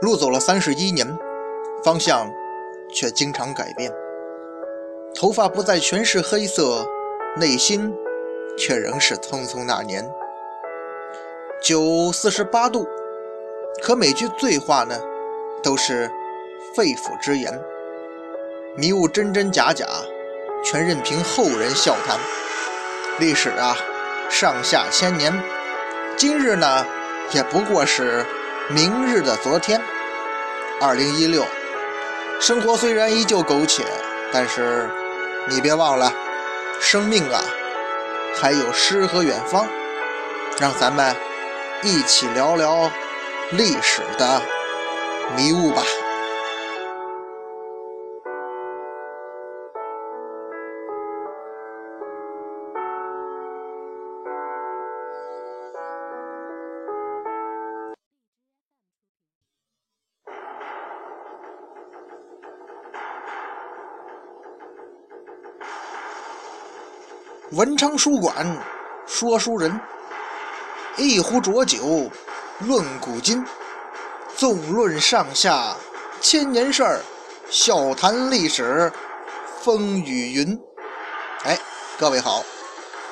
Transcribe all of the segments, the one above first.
路走了三十一年，方向却经常改变。头发不再全是黑色，内心却仍是匆匆那年。酒四十八度，可每句醉话呢，都是肺腑之言。迷雾真真假假，全任凭后人笑谈。历史啊，上下千年，今日呢，也不过是明日的昨天。二零一六，生活虽然依旧苟且，但是你别忘了，生命啊，还有诗和远方。让咱们一起聊聊历史的迷雾吧。文昌书馆说书人，一壶浊酒论古今，纵论上下千年事儿，笑谈历史风雨云。哎，各位好，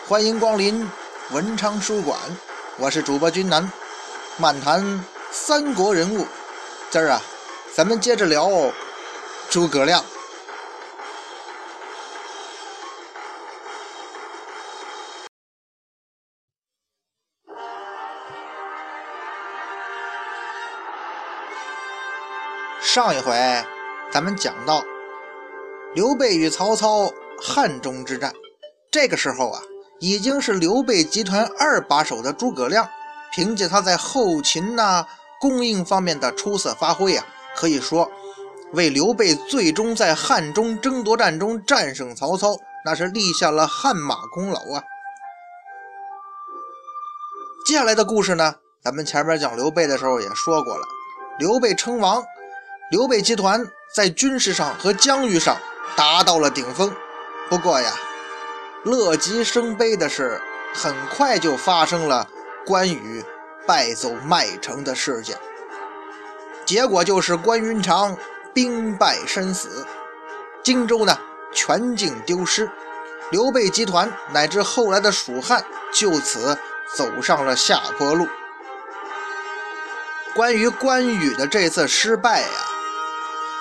欢迎光临文昌书馆，我是主播君南，漫谈三国人物。今儿啊，咱们接着聊诸葛亮。上一回咱们讲到刘备与曹操汉中之战，这个时候啊，已经是刘备集团二把手的诸葛亮，凭借他在后勤呐、供应方面的出色发挥啊，可以说为刘备最终在汉中争夺战中战胜曹操，那是立下了汗马功劳啊。接下来的故事呢，咱们前面讲刘备的时候也说过了，刘备称王。刘备集团在军事上和疆域上达到了顶峰，不过呀，乐极生悲的是，很快就发生了关羽败走麦城的事件。结果就是关云长兵败身死，荆州呢全境丢失，刘备集团乃至后来的蜀汉就此走上了下坡路。关于关羽的这次失败呀。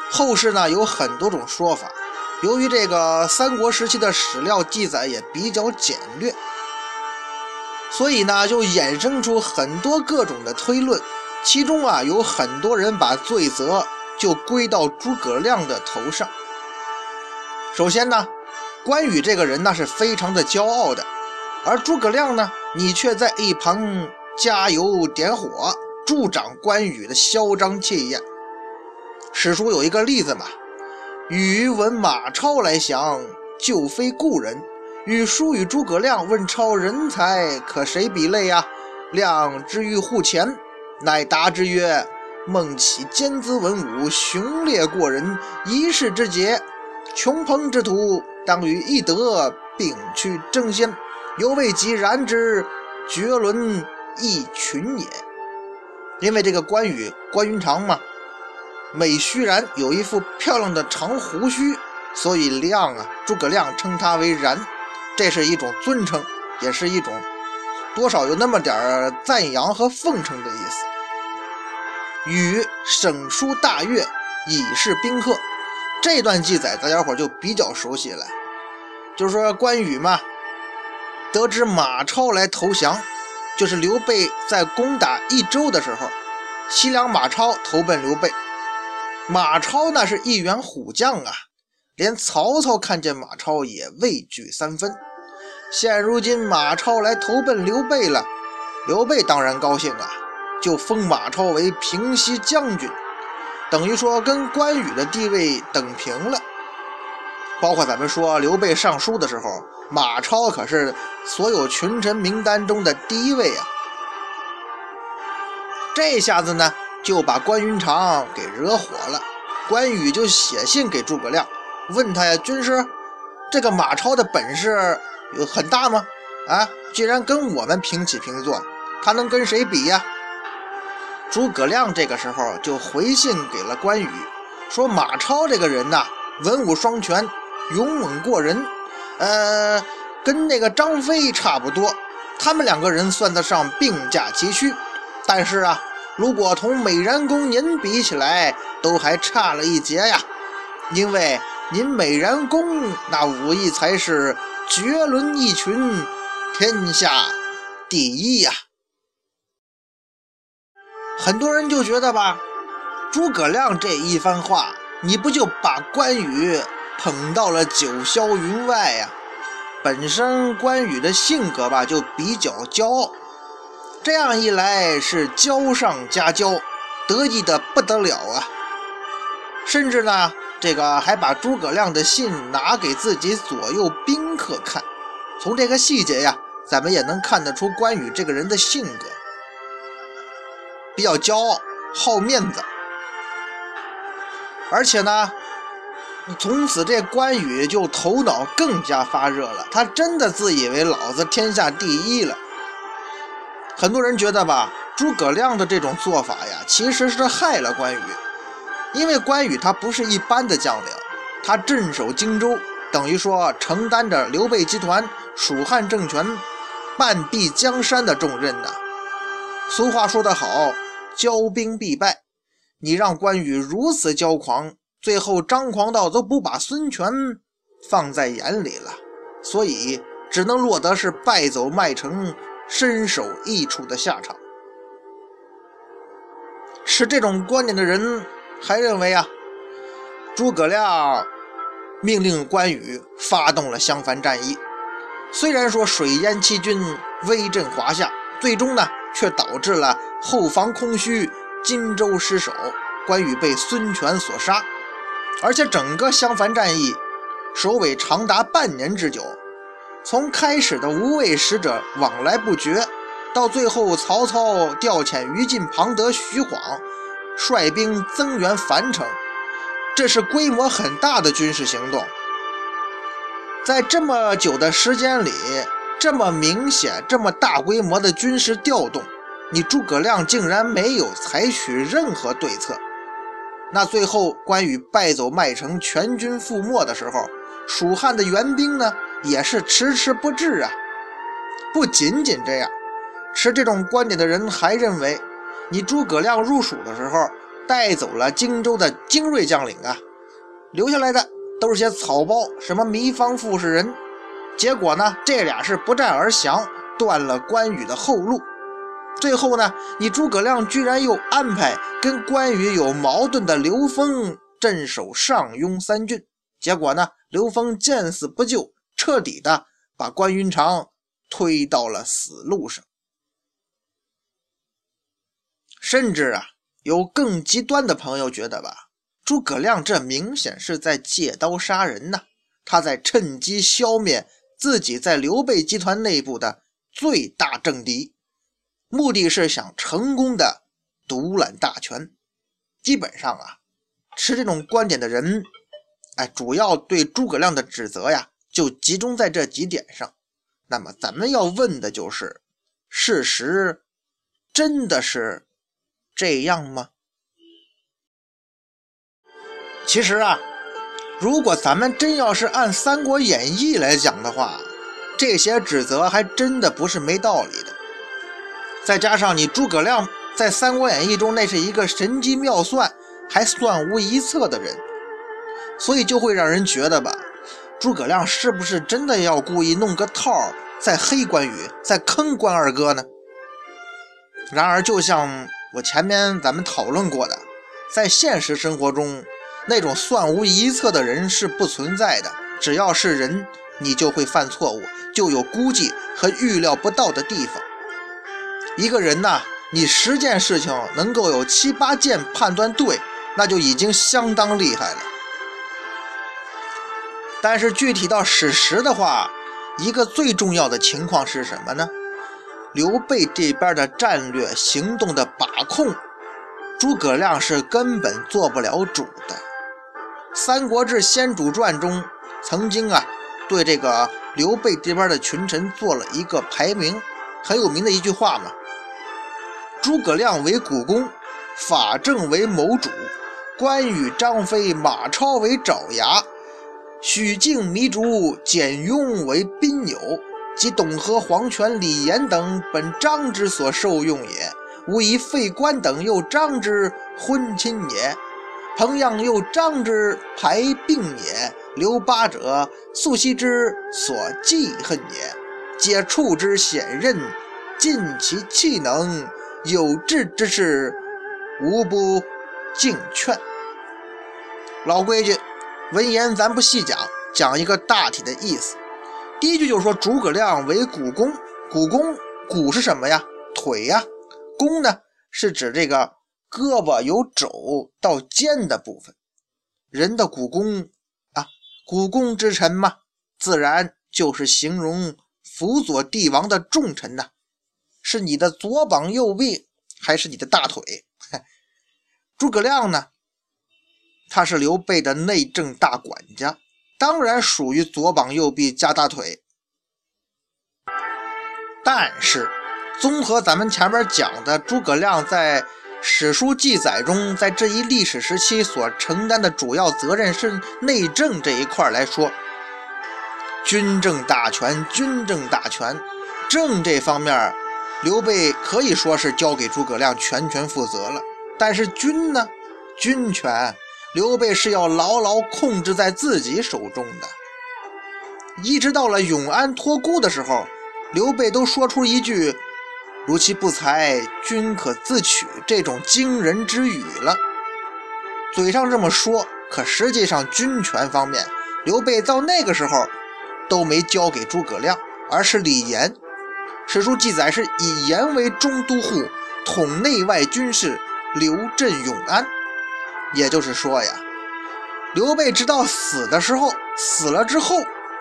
后世呢有很多种说法，由于这个三国时期的史料记载也比较简略，所以呢就衍生出很多各种的推论。其中啊有很多人把罪责就归到诸葛亮的头上。首先呢，关羽这个人呢是非常的骄傲的，而诸葛亮呢，你却在一旁加油点火，助长关羽的嚣张气焰。史书有一个例子嘛，禹闻马超来降，就非故人。禹书与诸葛亮，问超人才可谁比类呀？亮之欲护前，乃答之曰：“孟起兼资文武，雄烈过人，一世之杰，穷朋之徒，当与翼德并驱争先，犹未及然之，绝伦一群也。”因为这个关羽关云长嘛。美须然有一副漂亮的长胡须，所以亮啊，诸葛亮称他为然，这是一种尊称，也是一种多少有那么点儿赞扬和奉承的意思。禹省书大悦，以示宾客。这段记载大家伙就比较熟悉了，就是说关羽嘛，得知马超来投降，就是刘备在攻打益州的时候，西凉马超投奔刘备。马超那是一员虎将啊，连曹操看见马超也畏惧三分。现如今马超来投奔刘备了，刘备当然高兴啊，就封马超为平西将军，等于说跟关羽的地位等平了。包括咱们说刘备上书的时候，马超可是所有群臣名单中的第一位啊。这下子呢？就把关云长给惹火了，关羽就写信给诸葛亮，问他呀：“军师，这个马超的本事有很大吗？啊，居然跟我们平起平坐，他能跟谁比呀？”诸葛亮这个时候就回信给了关羽，说马超这个人呐，文武双全，勇猛过人，呃，跟那个张飞差不多，他们两个人算得上并驾齐驱。但是啊，如果同美髯公您比起来，都还差了一截呀，因为您美髯公那武艺才是绝伦一群，天下第一呀。很多人就觉得吧，诸葛亮这一番话，你不就把关羽捧到了九霄云外呀？本身关羽的性格吧，就比较骄傲，这样一来是骄上加骄，得意的不得了啊！甚至呢，这个还把诸葛亮的信拿给自己左右宾客看。从这个细节呀，咱们也能看得出关羽这个人的性格。比较骄傲，好面子，而且呢，从此这关羽就头脑更加发热了。他真的自以为老子天下第一了。很多人觉得吧，诸葛亮的这种做法呀，其实是害了关羽，因为关羽他不是一般的将领，他镇守荆州，等于说承担着刘备集团、蜀汉政权半壁江山的重任呢。俗话说得好。骄兵必败，你让关羽如此骄狂，最后张狂到都不把孙权放在眼里了，所以只能落得是败走麦城、身首异处的下场。持这种观点的人还认为啊，诸葛亮命令关羽发动了襄樊战役，虽然说水淹七军，威震华夏，最终呢却导致了。后方空虚，荆州失守，关羽被孙权所杀，而且整个襄樊战役首尾长达半年之久。从开始的无畏使者往来不绝，到最后曹操调遣于禁、庞德、徐晃率兵增援樊城，这是规模很大的军事行动。在这么久的时间里，这么明显、这么大规模的军事调动。你诸葛亮竟然没有采取任何对策，那最后关羽败走麦城，全军覆没的时候，蜀汉的援兵呢也是迟迟不至啊。不仅仅这样，持这种观点的人还认为，你诸葛亮入蜀的时候带走了荆州的精锐将领啊，留下来的都是些草包，什么糜芳傅士人，结果呢，这俩是不战而降，断了关羽的后路。最后呢，你诸葛亮居然又安排跟关羽有矛盾的刘封镇守上庸三郡，结果呢，刘封见死不救，彻底的把关云长推到了死路上。甚至啊，有更极端的朋友觉得吧，诸葛亮这明显是在借刀杀人呐，他在趁机消灭自己在刘备集团内部的最大政敌。目的是想成功的独揽大权，基本上啊，持这种观点的人，哎，主要对诸葛亮的指责呀，就集中在这几点上。那么咱们要问的就是，事实真的是这样吗？其实啊，如果咱们真要是按《三国演义》来讲的话，这些指责还真的不是没道理的。再加上你诸葛亮在《三国演义》中那是一个神机妙算还算无一策的人，所以就会让人觉得吧，诸葛亮是不是真的要故意弄个套在黑关羽，在坑关二哥呢？然而，就像我前面咱们讨论过的，在现实生活中，那种算无一策的人是不存在的。只要是人，你就会犯错误，就有估计和预料不到的地方。一个人呐，你十件事情能够有七八件判断对，那就已经相当厉害了。但是具体到史实的话，一个最重要的情况是什么呢？刘备这边的战略行动的把控，诸葛亮是根本做不了主的。《三国志·先主传》中曾经啊，对这个刘备这边的群臣做了一个排名，很有名的一句话嘛。诸葛亮为股肱，法正为谋主，关羽、张飞、马超为爪牙，许敬、糜竺、简雍为宾友，及董和、黄权、李严等，本张之所受用也。无以废官等又张之婚亲也，彭样又张之排病也。刘八者素昔之所记恨也，皆处之险任，尽其气能，有志之士，无不敬劝。老规矩，文言咱不细讲，讲一个大体的意思。第一句就是说诸葛亮为股肱，股肱股是什么呀？腿呀。肱呢，是指这个胳膊由肘到肩的部分。人的股肱啊，股肱之臣嘛，自然就是形容辅佐帝王的重臣呐。是你的左膀右臂，还是你的大腿？诸葛亮呢，他是刘备的内政大管家，当然属于左膀右臂加大腿。但是。综合咱们前面讲的诸葛亮在史书记载中，在这一历史时期所承担的主要责任是内政这一块来说，军政大权，军政大权，政这方面，刘备可以说是交给诸葛亮全权负责了。但是军呢，军权，刘备是要牢牢控制在自己手中的。一直到了永安托孤的时候，刘备都说出一句。如其不才，君可自取。这种惊人之语了，嘴上这么说，可实际上军权方面，刘备到那个时候都没交给诸葛亮，而是李严。史书记载是以严为中都护，统内外军事，留镇永安。也就是说呀，刘备直到死的时候，死了之后，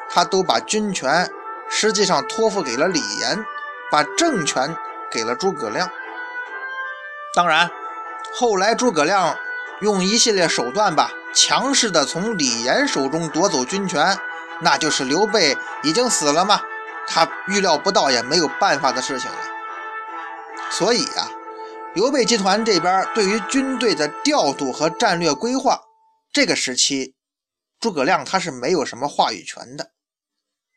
他都把军权实际上托付给了李严，把政权。给了诸葛亮。当然，后来诸葛亮用一系列手段吧，强势的从李严手中夺走军权，那就是刘备已经死了嘛，他预料不到也没有办法的事情了。所以啊，刘备集团这边对于军队的调度和战略规划，这个时期，诸葛亮他是没有什么话语权的，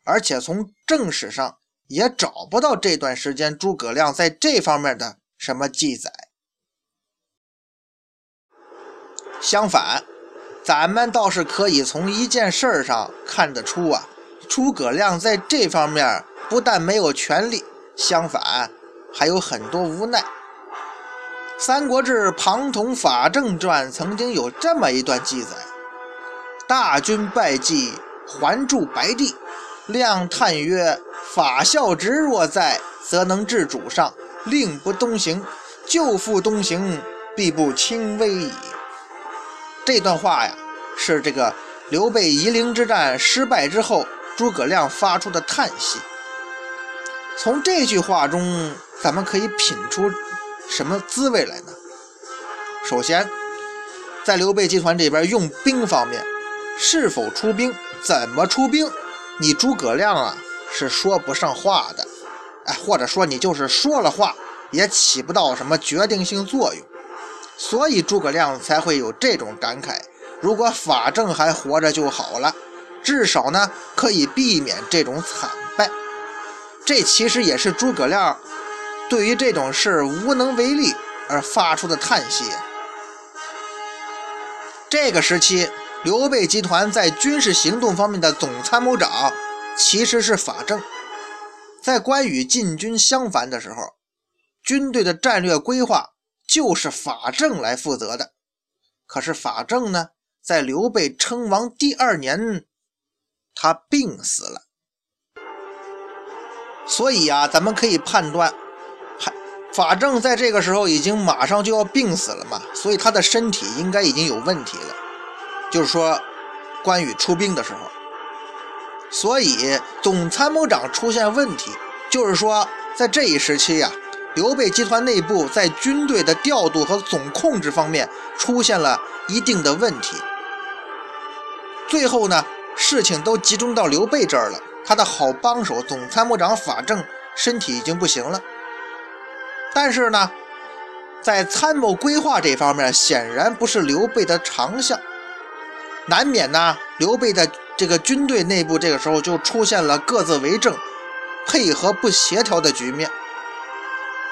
而且从正史上。也找不到这段时间诸葛亮在这方面的什么记载。相反，咱们倒是可以从一件事上看得出啊，诸葛亮在这方面不但没有权力，相反还有很多无奈。《三国志·庞统法正传》曾经有这么一段记载：大军败绩，还驻白帝，亮叹曰。法孝直若在，则能治主上，令不东行；就复东行，必不轻危矣。这段话呀，是这个刘备夷陵之战失败之后，诸葛亮发出的叹息。从这句话中，咱们可以品出什么滋味来呢？首先，在刘备集团这边用兵方面，是否出兵，怎么出兵，你诸葛亮啊？是说不上话的，哎，或者说你就是说了话，也起不到什么决定性作用，所以诸葛亮才会有这种感慨：如果法正还活着就好了，至少呢可以避免这种惨败。这其实也是诸葛亮对于这种事无能为力而发出的叹息。这个时期，刘备集团在军事行动方面的总参谋长。其实是法正，在关羽进军襄樊的时候，军队的战略规划就是法正来负责的。可是法正呢，在刘备称王第二年，他病死了。所以啊，咱们可以判断，法正在这个时候已经马上就要病死了嘛，所以他的身体应该已经有问题了。就是说，关羽出兵的时候。所以总参谋长出现问题，就是说在这一时期呀，刘备集团内部在军队的调度和总控制方面出现了一定的问题。最后呢，事情都集中到刘备这儿了，他的好帮手总参谋长法正身体已经不行了。但是呢，在参谋规划这方面显然不是刘备的长项，难免呢，刘备的这个军队内部这个时候就出现了各自为政、配合不协调的局面。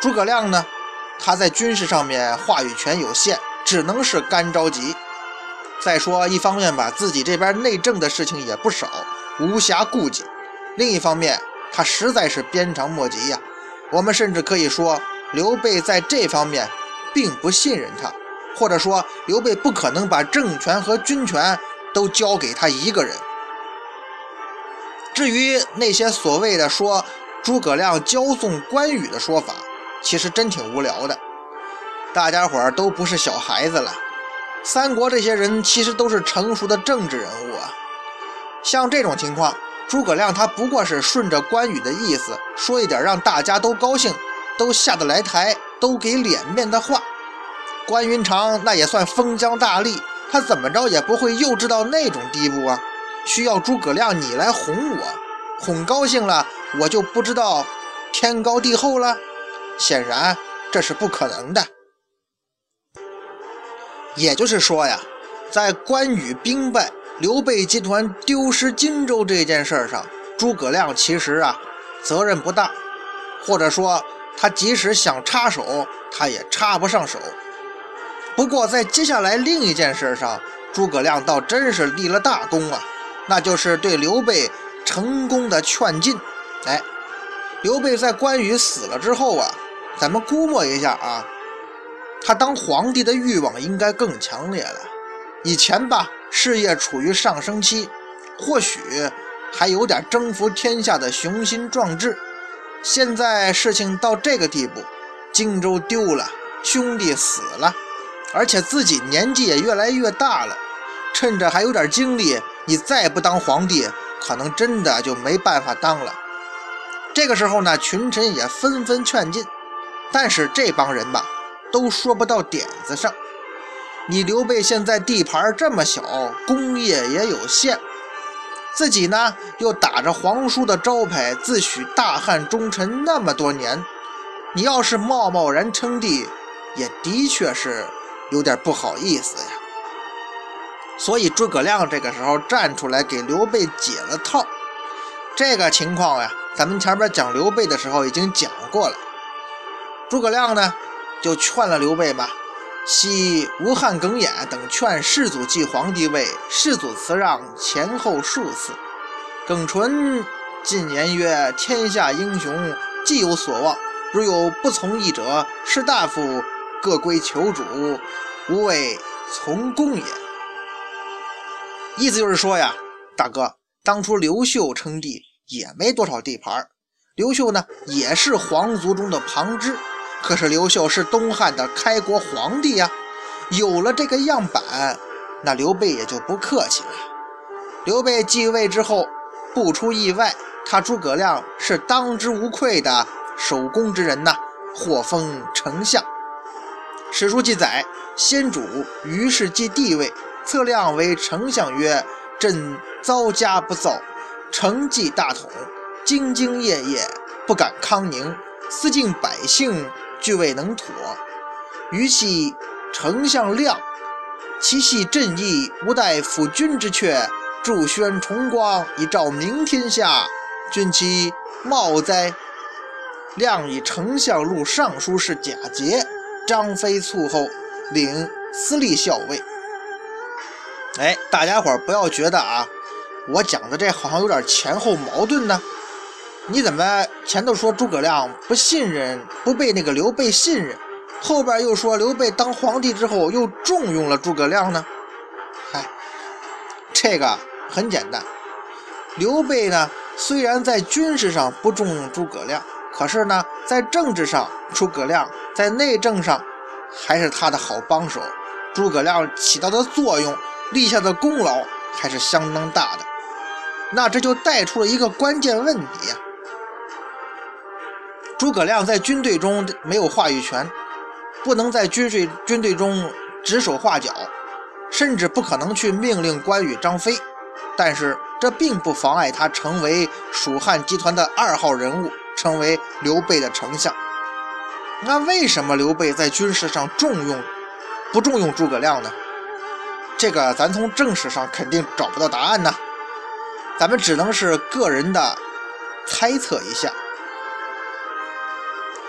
诸葛亮呢，他在军事上面话语权有限，只能是干着急。再说，一方面吧，自己这边内政的事情也不少，无暇顾及；另一方面，他实在是鞭长莫及呀。我们甚至可以说，刘备在这方面并不信任他，或者说，刘备不可能把政权和军权都交给他一个人。至于那些所谓的说诸葛亮骄纵关羽的说法，其实真挺无聊的。大家伙儿都不是小孩子了。三国这些人其实都是成熟的政治人物啊，像这种情况，诸葛亮他不过是顺着关羽的意思说一点让大家都高兴、都下得来台、都给脸面的话。关云长那也算封疆大吏，他怎么着也不会幼稚到那种地步啊！需要诸葛亮你来哄我，哄高兴了，我就不知道天高地厚了。显然这是不可能的。也就是说呀，在关羽兵败、刘备集团丢失荆州这件事上，诸葛亮其实啊责任不大，或者说他即使想插手，他也插不上手。不过在接下来另一件事上，诸葛亮倒真是立了大功啊，那就是对刘备成功的劝进。哎，刘备在关羽死了之后啊，咱们估摸一下啊。他当皇帝的欲望应该更强烈了。以前吧，事业处于上升期，或许还有点征服天下的雄心壮志。现在事情到这个地步，荆州丢了，兄弟死了，而且自己年纪也越来越大了，趁着还有点精力，你再不当皇帝，可能真的就没办法当了。这个时候呢，群臣也纷纷劝进，但是这帮人吧。都说不到点子上。你刘备现在地盘这么小，功业也有限，自己呢又打着皇叔的招牌，自诩大汉忠臣那么多年，你要是贸贸然称帝，也的确是有点不好意思呀。所以诸葛亮这个时候站出来给刘备解了套。这个情况呀，咱们前边讲刘备的时候已经讲过了。诸葛亮呢？就劝了刘备嘛，昔吴汉耿弇等劝世祖继皇帝位，世祖辞让前后数次。耿纯进言曰：“天下英雄既有所望，如有不从义者，士大夫各归求主，无谓从公也。”意思就是说呀，大哥，当初刘秀称帝也没多少地盘，刘秀呢也是皇族中的旁支。可是刘秀是东汉的开国皇帝呀，有了这个样板，那刘备也就不客气了。刘备继位之后，不出意外，他诸葛亮是当之无愧的守功之人呐，获封丞相。史书记载，先主于是继帝位，策亮为丞相，曰：“朕遭家不造，承继大统，兢兢业业，不敢康宁，思敬百姓。”俱未能妥，于系丞相亮，其系朕意，无待辅君之阙，助宣崇光，以照明天下，君其茂哉？亮以丞相录尚书事假节，张飞卒后，领司隶校尉。哎，大家伙不要觉得啊，我讲的这好像有点前后矛盾呢。你怎么前头说诸葛亮不信任，不被那个刘备信任，后边又说刘备当皇帝之后又重用了诸葛亮呢？嗨，这个很简单，刘备呢虽然在军事上不重用诸葛亮，可是呢在政治上，诸葛亮在内政上还是他的好帮手，诸葛亮起到的作用，立下的功劳还是相当大的。那这就带出了一个关键问题呀。诸葛亮在军队中没有话语权，不能在军队军队中指手画脚，甚至不可能去命令关羽、张飞。但是这并不妨碍他成为蜀汉集团的二号人物，成为刘备的丞相。那为什么刘备在军事上重用不重用诸葛亮呢？这个咱从正史上肯定找不到答案呢，咱们只能是个人的猜测一下。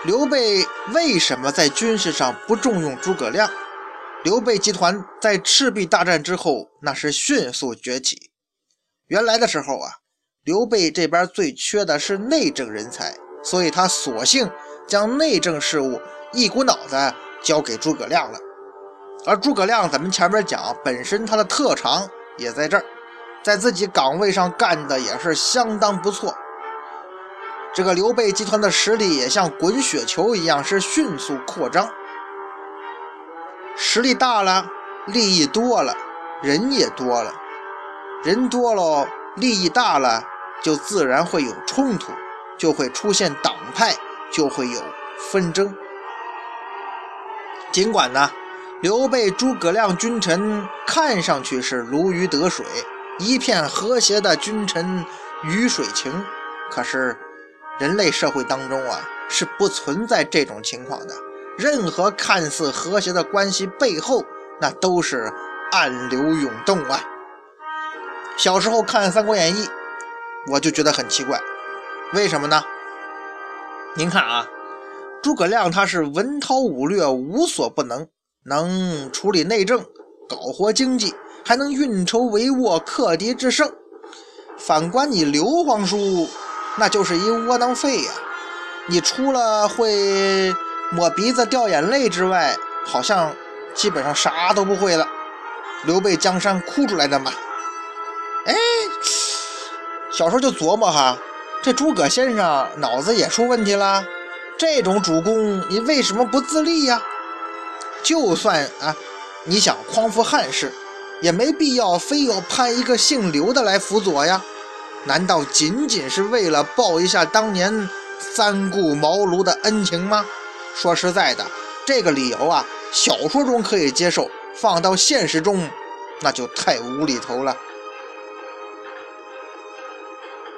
刘备为什么在军事上不重用诸葛亮？刘备集团在赤壁大战之后，那是迅速崛起。原来的时候啊，刘备这边最缺的是内政人才，所以他索性将内政事务一股脑的交给诸葛亮了。而诸葛亮，咱们前面讲，本身他的特长也在这儿，在自己岗位上干的也是相当不错。这个刘备集团的实力也像滚雪球一样，是迅速扩张。实力大了，利益多了，人也多了，人多了，利益大了，就自然会有冲突，就会出现党派，就会有纷争。尽管呢。刘备、诸葛亮君臣看上去是如鱼得水，一片和谐的君臣鱼水情。可是，人类社会当中啊，是不存在这种情况的。任何看似和谐的关系背后，那都是暗流涌动啊。小时候看《三国演义》，我就觉得很奇怪，为什么呢？您看啊，诸葛亮他是文韬武略无所不能。能处理内政，搞活经济，还能运筹帷幄，克敌制胜。反观你刘皇叔，那就是一窝囊废呀！你除了会抹鼻子掉眼泪之外，好像基本上啥都不会了。刘备江山哭出来的嘛。哎，小时候就琢磨哈，这诸葛先生脑子也出问题了。这种主公，你为什么不自立呀？就算啊，你想匡扶汉室，也没必要非要派一个姓刘的来辅佐呀？难道仅仅是为了报一下当年三顾茅庐的恩情吗？说实在的，这个理由啊，小说中可以接受，放到现实中，那就太无厘头了。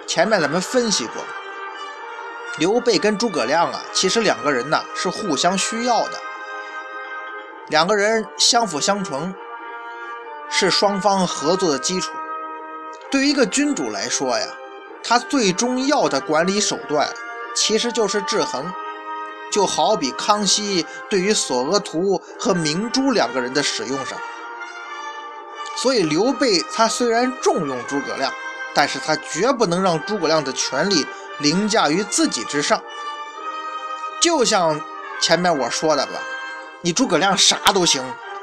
前面咱们分析过，刘备跟诸葛亮啊，其实两个人呢是互相需要的。两个人相辅相成，是双方合作的基础。对于一个君主来说呀，他最重要的管理手段其实就是制衡。就好比康熙对于索额图和明珠两个人的使用上。所以刘备他虽然重用诸葛亮，但是他绝不能让诸葛亮的权力凌驾于自己之上。就像前面我说的吧。你诸葛亮啥都行，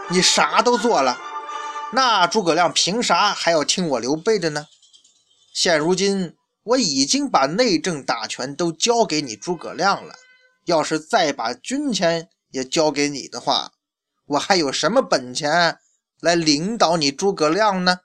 你啥都做了，那诸葛亮凭啥还要听我刘备的呢？现如今我已经把内政大权都交给你诸葛亮了，要是再把军权也交给你的话，我还有什么本钱来领导你诸葛亮呢？